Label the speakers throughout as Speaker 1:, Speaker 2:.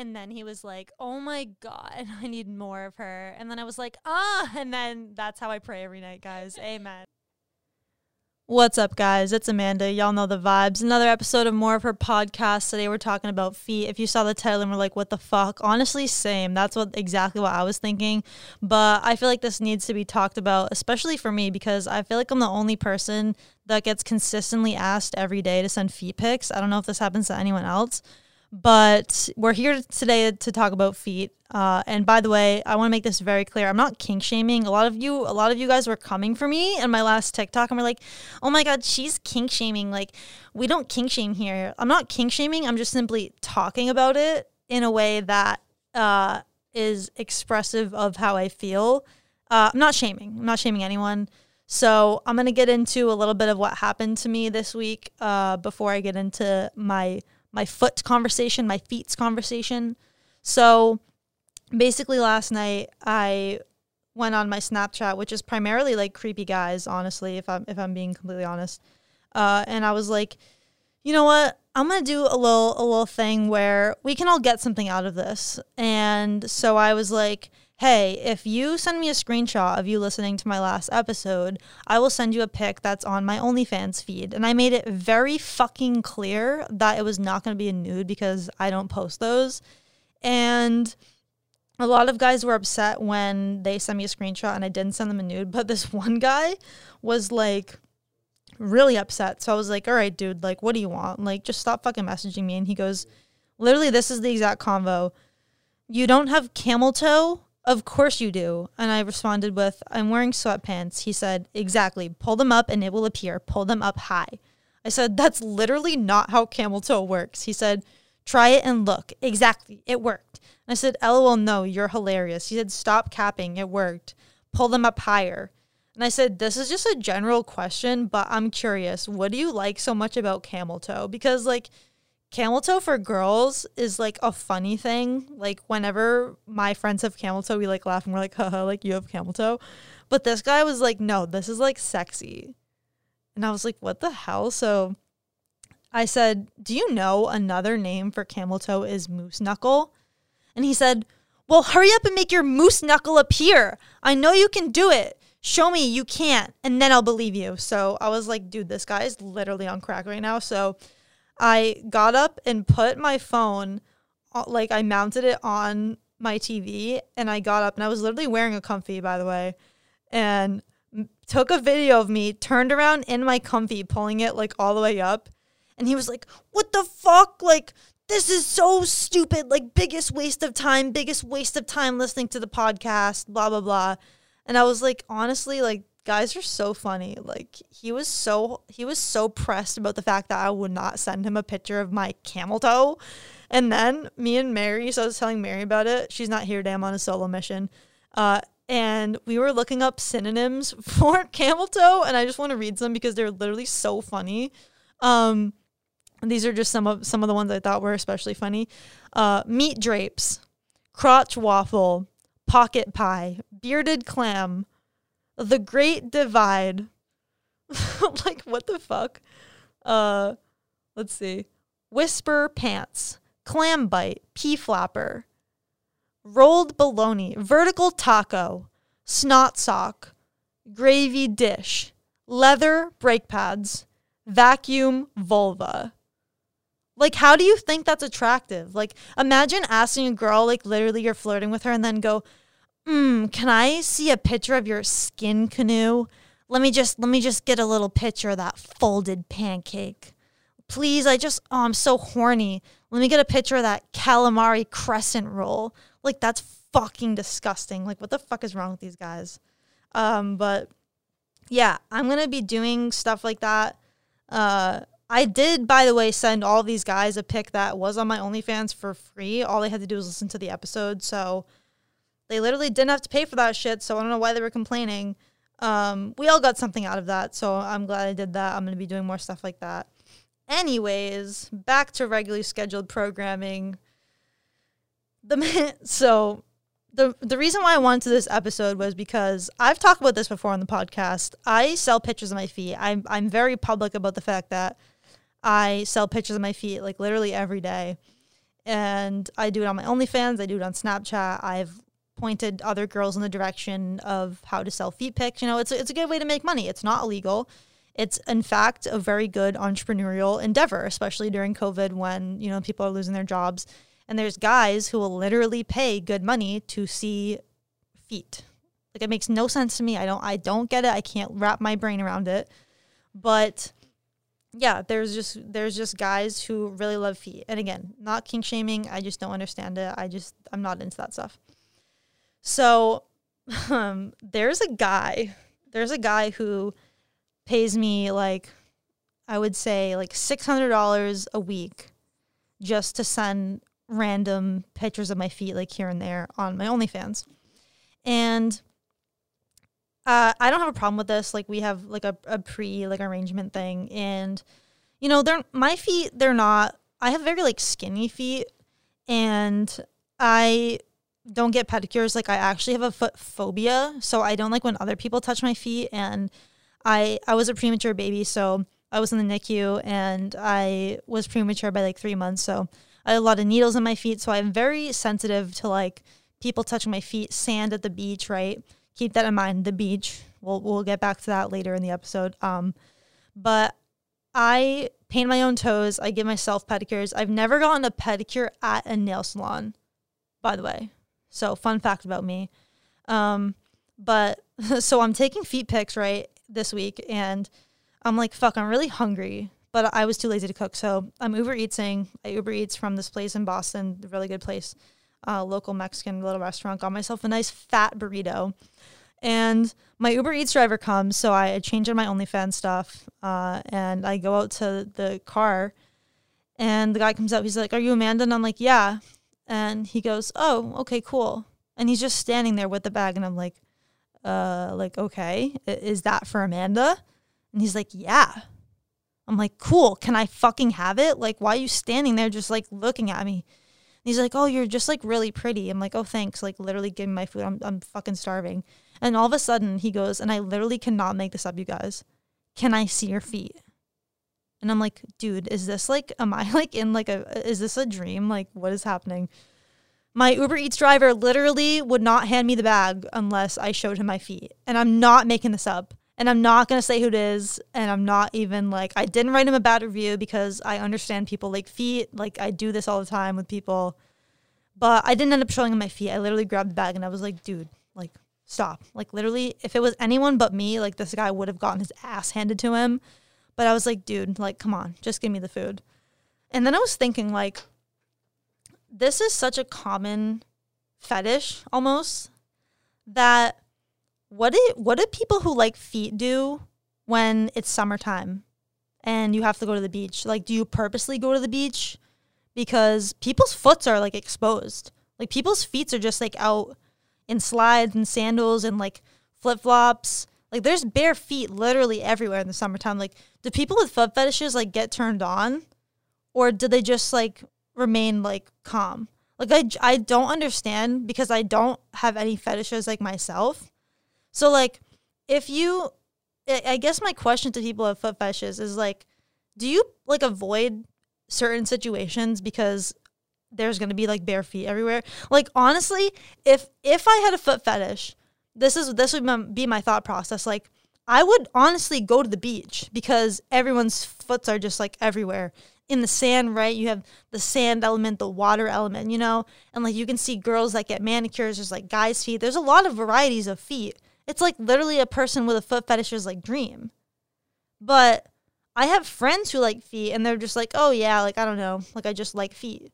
Speaker 1: And then he was like, "Oh my god, I need more of her." And then I was like, "Ah!" And then that's how I pray every night, guys. Amen. What's up, guys? It's Amanda. Y'all know the vibes. Another episode of more of her podcast. Today we're talking about feet. If you saw the title and were like, "What the fuck?" Honestly, same. That's what exactly what I was thinking. But I feel like this needs to be talked about, especially for me because I feel like I'm the only person that gets consistently asked every day to send feet pics. I don't know if this happens to anyone else, but we're here today to talk about feet. Uh, and by the way, I want to make this very clear. I'm not kink shaming. A lot of you, a lot of you guys were coming for me in my last TikTok and we're like, "Oh my god, she's kink shaming." Like, we don't kink shame here. I'm not kink shaming. I'm just simply talking about it in a way that uh, is expressive of how I feel. Uh, I'm not shaming. I'm not shaming anyone. So I'm gonna get into a little bit of what happened to me this week uh, before I get into my my foot conversation, my feet's conversation. So basically last night I went on my Snapchat, which is primarily like creepy guys, honestly, if I'm if I'm being completely honest. Uh, and I was like, you know what? I'm gonna do a little a little thing where we can all get something out of this. And so I was like, hey, if you send me a screenshot of you listening to my last episode, I will send you a pic that's on my OnlyFans feed. And I made it very fucking clear that it was not going to be a nude because I don't post those. And a lot of guys were upset when they sent me a screenshot and I didn't send them a nude. But this one guy was like, really upset. So I was like, all right, dude, like, what do you want? Like, just stop fucking messaging me. And he goes, literally, this is the exact convo. You don't have camel toe? Of course you do. And I responded with, I'm wearing sweatpants. He said, Exactly. Pull them up and it will appear. Pull them up high. I said, That's literally not how camel toe works. He said, Try it and look. Exactly. It worked. And I said, LOL, no, you're hilarious. He said, Stop capping. It worked. Pull them up higher. And I said, This is just a general question, but I'm curious. What do you like so much about camel toe? Because, like, camel toe for girls is like a funny thing. Like whenever my friends have camel toe, we like laugh and we're like, haha, like you have camel toe. But this guy was like, no, this is like sexy. And I was like, what the hell? So I said, do you know another name for camel toe is moose knuckle? And he said, well, hurry up and make your moose knuckle appear. I know you can do it. Show me you can't, and then I'll believe you. So I was like, dude, this guy is literally on crack right now. So I got up and put my phone, uh, like I mounted it on my TV, and I got up and I was literally wearing a comfy, by the way, and took a video of me turned around in my comfy, pulling it like all the way up, and he was like, "What the fuck? Like." This is so stupid. Like, biggest waste of time, biggest waste of time listening to the podcast, blah, blah, blah. And I was like, honestly, like, guys are so funny. Like he was so he was so pressed about the fact that I would not send him a picture of my camel toe. And then me and Mary, so I was telling Mary about it. She's not here, damn, on a solo mission. Uh, and we were looking up synonyms for camel toe, and I just want to read some because they're literally so funny. Um, these are just some of some of the ones I thought were especially funny. Uh, meat drapes, crotch waffle, pocket pie, bearded clam, the Great Divide. like what the fuck? Uh let's see. Whisper pants, clam bite, pea flapper, rolled bologna, vertical taco, snot sock, gravy dish, leather brake pads, vacuum vulva. Like, how do you think that's attractive? Like, imagine asking a girl, like, literally you're flirting with her and then go, mm, can I see a picture of your skin canoe? Let me just let me just get a little picture of that folded pancake. Please, I just oh, I'm so horny. Let me get a picture of that calamari crescent roll. Like that's fucking disgusting. Like what the fuck is wrong with these guys? Um, but yeah, I'm gonna be doing stuff like that. Uh, I did, by the way, send all these guys a pic that was on my OnlyFans for free. All they had to do was listen to the episode. So they literally didn't have to pay for that shit, so I don't know why they were complaining. Um, we all got something out of that, so I'm glad I did that. I'm going to be doing more stuff like that. Anyways, back to regularly scheduled programming. The so the the reason why I wanted to this episode was because I've talked about this before on the podcast. I sell pictures of my feet. I'm I'm very public about the fact that I sell pictures of my feet like literally every day. and I do it on my OnlyFans. I do it on Snapchat. I've pointed other girls in the direction of how to sell feet pics. You know, it's a, it's a good way to make money. It's not illegal. It's in fact a very good entrepreneurial endeavor, especially during COVID when, you know, people are losing their jobs. And there's guys who will literally pay good money to see feet. Like it makes no sense to me. I don't I don't get it. I can't wrap my brain around it. But yeah, there's just there's just guys who really love feet. And again, not kink shaming. I just don't understand it. I just I'm not into that stuff. So um, there's a guy. There's a guy who pays me like I would say like six hundred dollars a week just to send random pictures of my feet like here and there on my OnlyFans. And uh, I don't have a problem with this. Like we have like a, a pre like arrangement thing, and you know they're my feet. They're not. I have very like skinny feet, and I don't get pedicures. Like I actually have a foot phobia, so I don't like when other people touch my feet. And I I was a premature baby, so I was in the NICU, and I was premature by like three months. So I had a lot of needles in my feet. So I'm very sensitive to like people touching my feet, sand at the beach, right? Keep that in mind. The beach. We'll we'll get back to that later in the episode. Um, but I paint my own toes. I give myself pedicures. I've never gotten a pedicure at a nail salon, by the way. So fun fact about me. Um, but so I'm taking feet pics right this week, and I'm like, fuck, I'm really hungry, but I was too lazy to cook. So I'm Uber Eatsing. I Uber Eats from this place in Boston, a really good place, uh, local Mexican little restaurant. Got myself a nice fat burrito. And my Uber Eats driver comes, so I change in my OnlyFans stuff, uh, and I go out to the car, and the guy comes up. He's like, "Are you Amanda?" And I'm like, "Yeah." And he goes, "Oh, okay, cool." And he's just standing there with the bag, and I'm like, "Uh, like okay, is that for Amanda?" And he's like, "Yeah." I'm like, "Cool. Can I fucking have it? Like, why are you standing there just like looking at me?" And he's like, "Oh, you're just like really pretty." I'm like, "Oh, thanks." Like, literally, give me my food. I'm I'm fucking starving. And all of a sudden, he goes, and I literally cannot make this up, you guys. Can I see your feet? And I'm like, dude, is this like, am I like in like a, is this a dream? Like, what is happening? My Uber Eats driver literally would not hand me the bag unless I showed him my feet. And I'm not making this up. And I'm not going to say who it is. And I'm not even like, I didn't write him a bad review because I understand people like feet. Like, I do this all the time with people. But I didn't end up showing him my feet. I literally grabbed the bag and I was like, dude, like, stop. Like, literally, if it was anyone but me, like, this guy would have gotten his ass handed to him but I was like, dude, like, come on, just give me the food. And then I was thinking, like, this is such a common fetish almost that what do what do people who like feet do when it's summertime and you have to go to the beach? Like, do you purposely go to the beach because people's foots are like exposed? Like people's feet are just like out in slides and sandals and like flip flops like there's bare feet literally everywhere in the summertime. Like do people with foot fetishes like get turned on or do they just like remain like calm? Like I I don't understand because I don't have any fetishes like myself. So like if you I guess my question to people with foot fetishes is like do you like avoid certain situations because there's going to be like bare feet everywhere? Like honestly, if if I had a foot fetish this is this would be my thought process. Like I would honestly go to the beach because everyone's foots are just like everywhere in the sand, right? You have the sand element, the water element, you know, and like you can see girls that get manicures. There's like guys' feet. There's a lot of varieties of feet. It's like literally a person with a foot fetish's like dream. But I have friends who like feet, and they're just like, oh yeah, like I don't know, like I just like feet.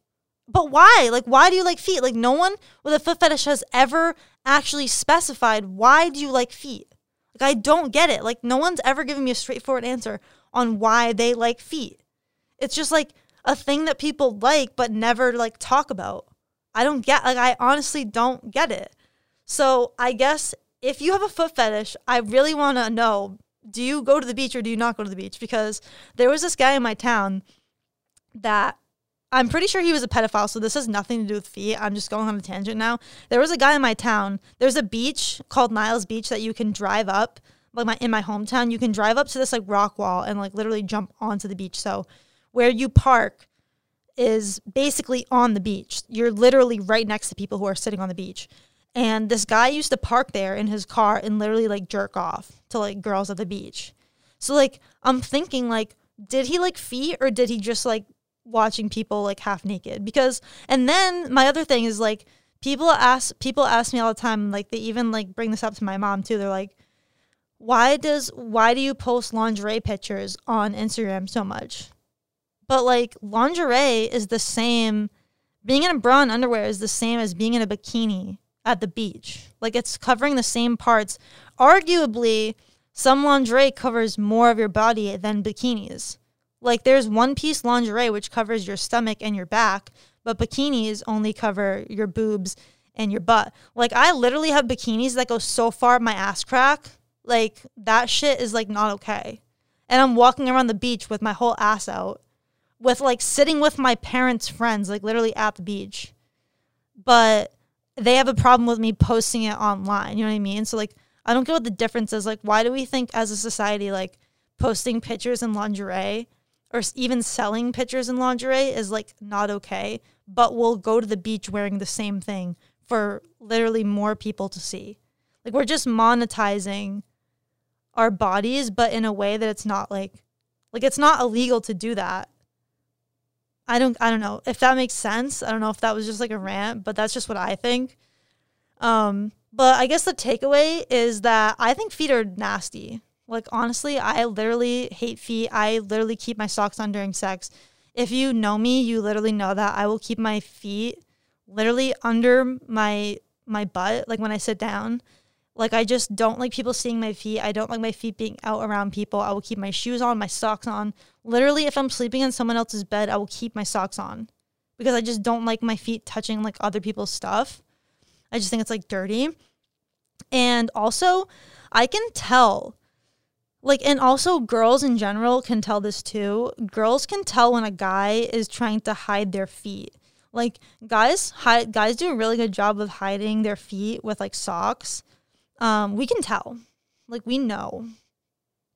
Speaker 1: But why? Like, why do you like feet? Like, no one with a foot fetish has ever actually specified why do you like feet. Like, I don't get it. Like, no one's ever given me a straightforward answer on why they like feet. It's just like a thing that people like but never like talk about. I don't get. Like, I honestly don't get it. So I guess if you have a foot fetish, I really want to know: Do you go to the beach or do you not go to the beach? Because there was this guy in my town that I'm pretty sure he was a pedophile, so this has nothing to do with feet. I'm just going on a tangent now. There was a guy in my town. There's a beach called Niles Beach that you can drive up. Like my in my hometown, you can drive up to this like rock wall and like literally jump onto the beach. So where you park is basically on the beach. You're literally right next to people who are sitting on the beach. And this guy used to park there in his car and literally like jerk off to like girls at the beach. So like I'm thinking like did he like feet or did he just like watching people like half naked? Because and then my other thing is like people ask people ask me all the time like they even like bring this up to my mom too. They're like why does why do you post lingerie pictures on Instagram so much? But like lingerie is the same being in a bra and underwear is the same as being in a bikini at the beach. Like it's covering the same parts. Arguably, some lingerie covers more of your body than bikinis. Like there's one piece lingerie which covers your stomach and your back, but bikinis only cover your boobs and your butt. Like I literally have bikinis that go so far my ass crack like that shit is like not okay. And I'm walking around the beach with my whole ass out, with like sitting with my parents' friends, like literally at the beach. But they have a problem with me posting it online. You know what I mean? So like I don't get what the difference is. Like, why do we think as a society like posting pictures in lingerie or even selling pictures in lingerie is like not okay, but we'll go to the beach wearing the same thing for literally more people to see. Like we're just monetizing our bodies, but in a way that it's not like like it's not illegal to do that. I don't I don't know if that makes sense. I don't know if that was just like a rant, but that's just what I think. Um, but I guess the takeaway is that I think feet are nasty. Like honestly, I literally hate feet. I literally keep my socks on during sex. If you know me, you literally know that I will keep my feet literally under my my butt like when I sit down like I just don't like people seeing my feet. I don't like my feet being out around people. I will keep my shoes on, my socks on. Literally, if I'm sleeping in someone else's bed, I will keep my socks on because I just don't like my feet touching like other people's stuff. I just think it's like dirty. And also, I can tell like and also girls in general can tell this too. Girls can tell when a guy is trying to hide their feet. Like guys hide guys do a really good job of hiding their feet with like socks um, we can tell. Like we know.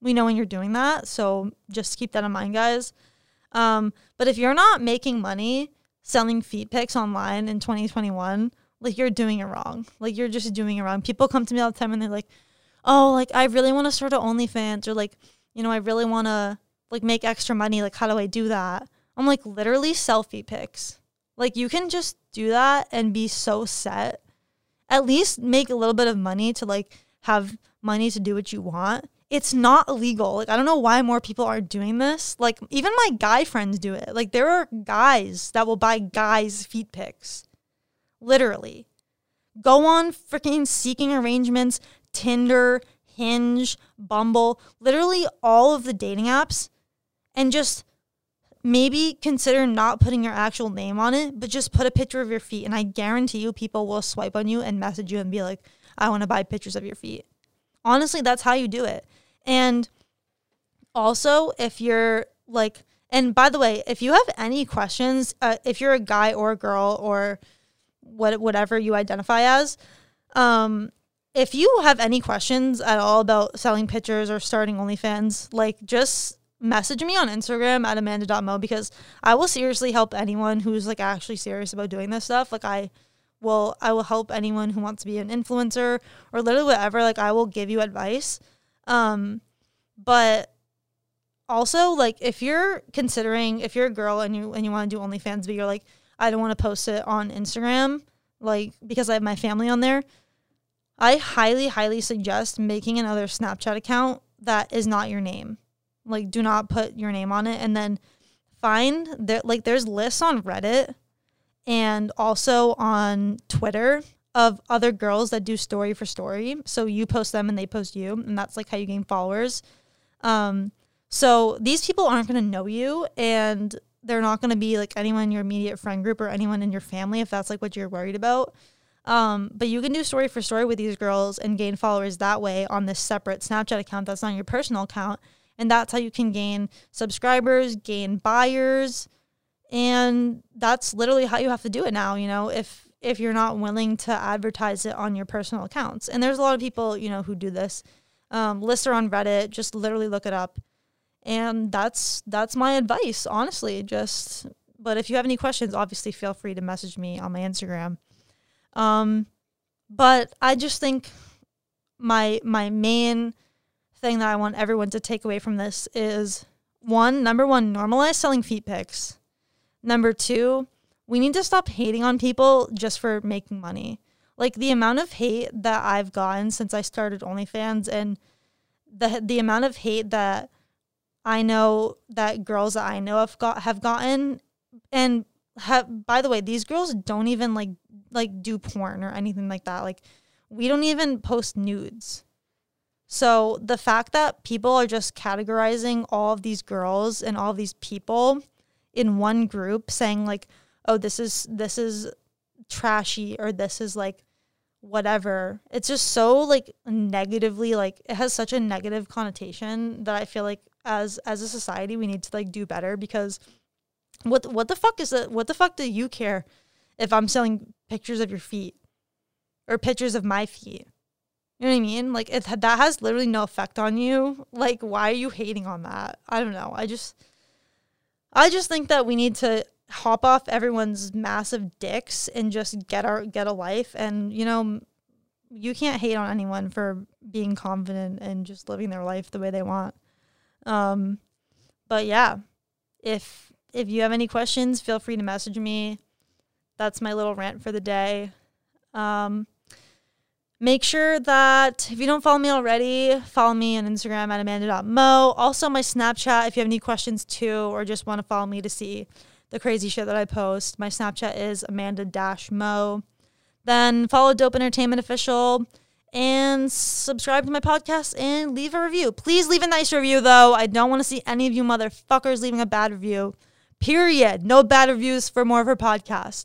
Speaker 1: We know when you're doing that. So just keep that in mind, guys. Um, but if you're not making money selling feet pics online in 2021, like you're doing it wrong. Like you're just doing it wrong. People come to me all the time and they're like, oh, like I really want to start an OnlyFans or like, you know, I really want to like make extra money. Like, how do I do that? I'm like, literally selfie pics. Like you can just do that and be so set at least make a little bit of money to like have money to do what you want. It's not illegal. Like I don't know why more people aren't doing this. Like even my guy friends do it. Like there are guys that will buy guys feet pics. Literally. Go on freaking seeking arrangements, Tinder, Hinge, Bumble, literally all of the dating apps and just maybe consider not putting your actual name on it, but just put a picture of your feet. And I guarantee you, people will swipe on you and message you and be like, I want to buy pictures of your feet. Honestly, that's how you do it. And also, if you're like, and by the way, if you have any questions, uh, if you're a guy or a girl or what whatever you identify as, um, if you have any questions at all about selling pictures or starting OnlyFans, like just message me on Instagram at amanda.mo because I will seriously help anyone who's like actually serious about doing this stuff. Like I will I will help anyone who wants to be an influencer or literally whatever. Like I will give you advice. Um but also like if you're considering if you're a girl and you and you want to do OnlyFans but you're like I don't want to post it on Instagram like because I have my family on there. I highly highly suggest making another Snapchat account that is not your name like, do not put your name on it. And then find that, like, there's lists on Reddit and also on Twitter of other girls that do story for story. So you post them and they post you. And that's like how you gain followers. Um, so these people aren't going to know you and they're not going to be like anyone in your immediate friend group or anyone in your family if that's like what you're worried about. Um, but you can do story for story with these girls and gain followers that way on this separate Snapchat account that's not your personal account. And that's how you can gain subscribers, gain buyers. And that's literally how you have to do it now, you know, if if you're not willing to advertise it on your personal accounts. And there's a lot of people, you know, who do this. Um, lists are on Reddit, just literally look it up. And that's that's my advice, honestly. Just but if you have any questions, obviously feel free to message me on my Instagram. Um, but I just think my my main thing that I want everyone to take away from this is one, number one, normalize selling feet pics. Number two, we need to stop hating on people just for making money. Like the amount of hate that I've gotten since I started OnlyFans and the the amount of hate that I know that girls that I know have got have gotten and have by the way, these girls don't even like like do porn or anything like that. Like we don't even post nudes. So the fact that people are just categorizing all of these girls and all of these people in one group saying like, "Oh, this is this is trashy or this is like whatever." It's just so like negatively like it has such a negative connotation that I feel like as as a society we need to like do better because what what the fuck is that What the fuck do you care if I'm selling pictures of your feet or pictures of my feet? You know what I mean? Like it that has literally no effect on you. Like why are you hating on that? I don't know. I just I just think that we need to hop off everyone's massive dicks and just get our get a life and you know you can't hate on anyone for being confident and just living their life the way they want. Um but yeah, if if you have any questions, feel free to message me. That's my little rant for the day. Um Make sure that if you don't follow me already, follow me on Instagram at amanda.mo. Also, my Snapchat, if you have any questions too, or just want to follow me to see the crazy shit that I post, my Snapchat is amanda-mo. Then follow Dope Entertainment Official and subscribe to my podcast and leave a review. Please leave a nice review though. I don't want to see any of you motherfuckers leaving a bad review. Period. No bad reviews for more of her podcast.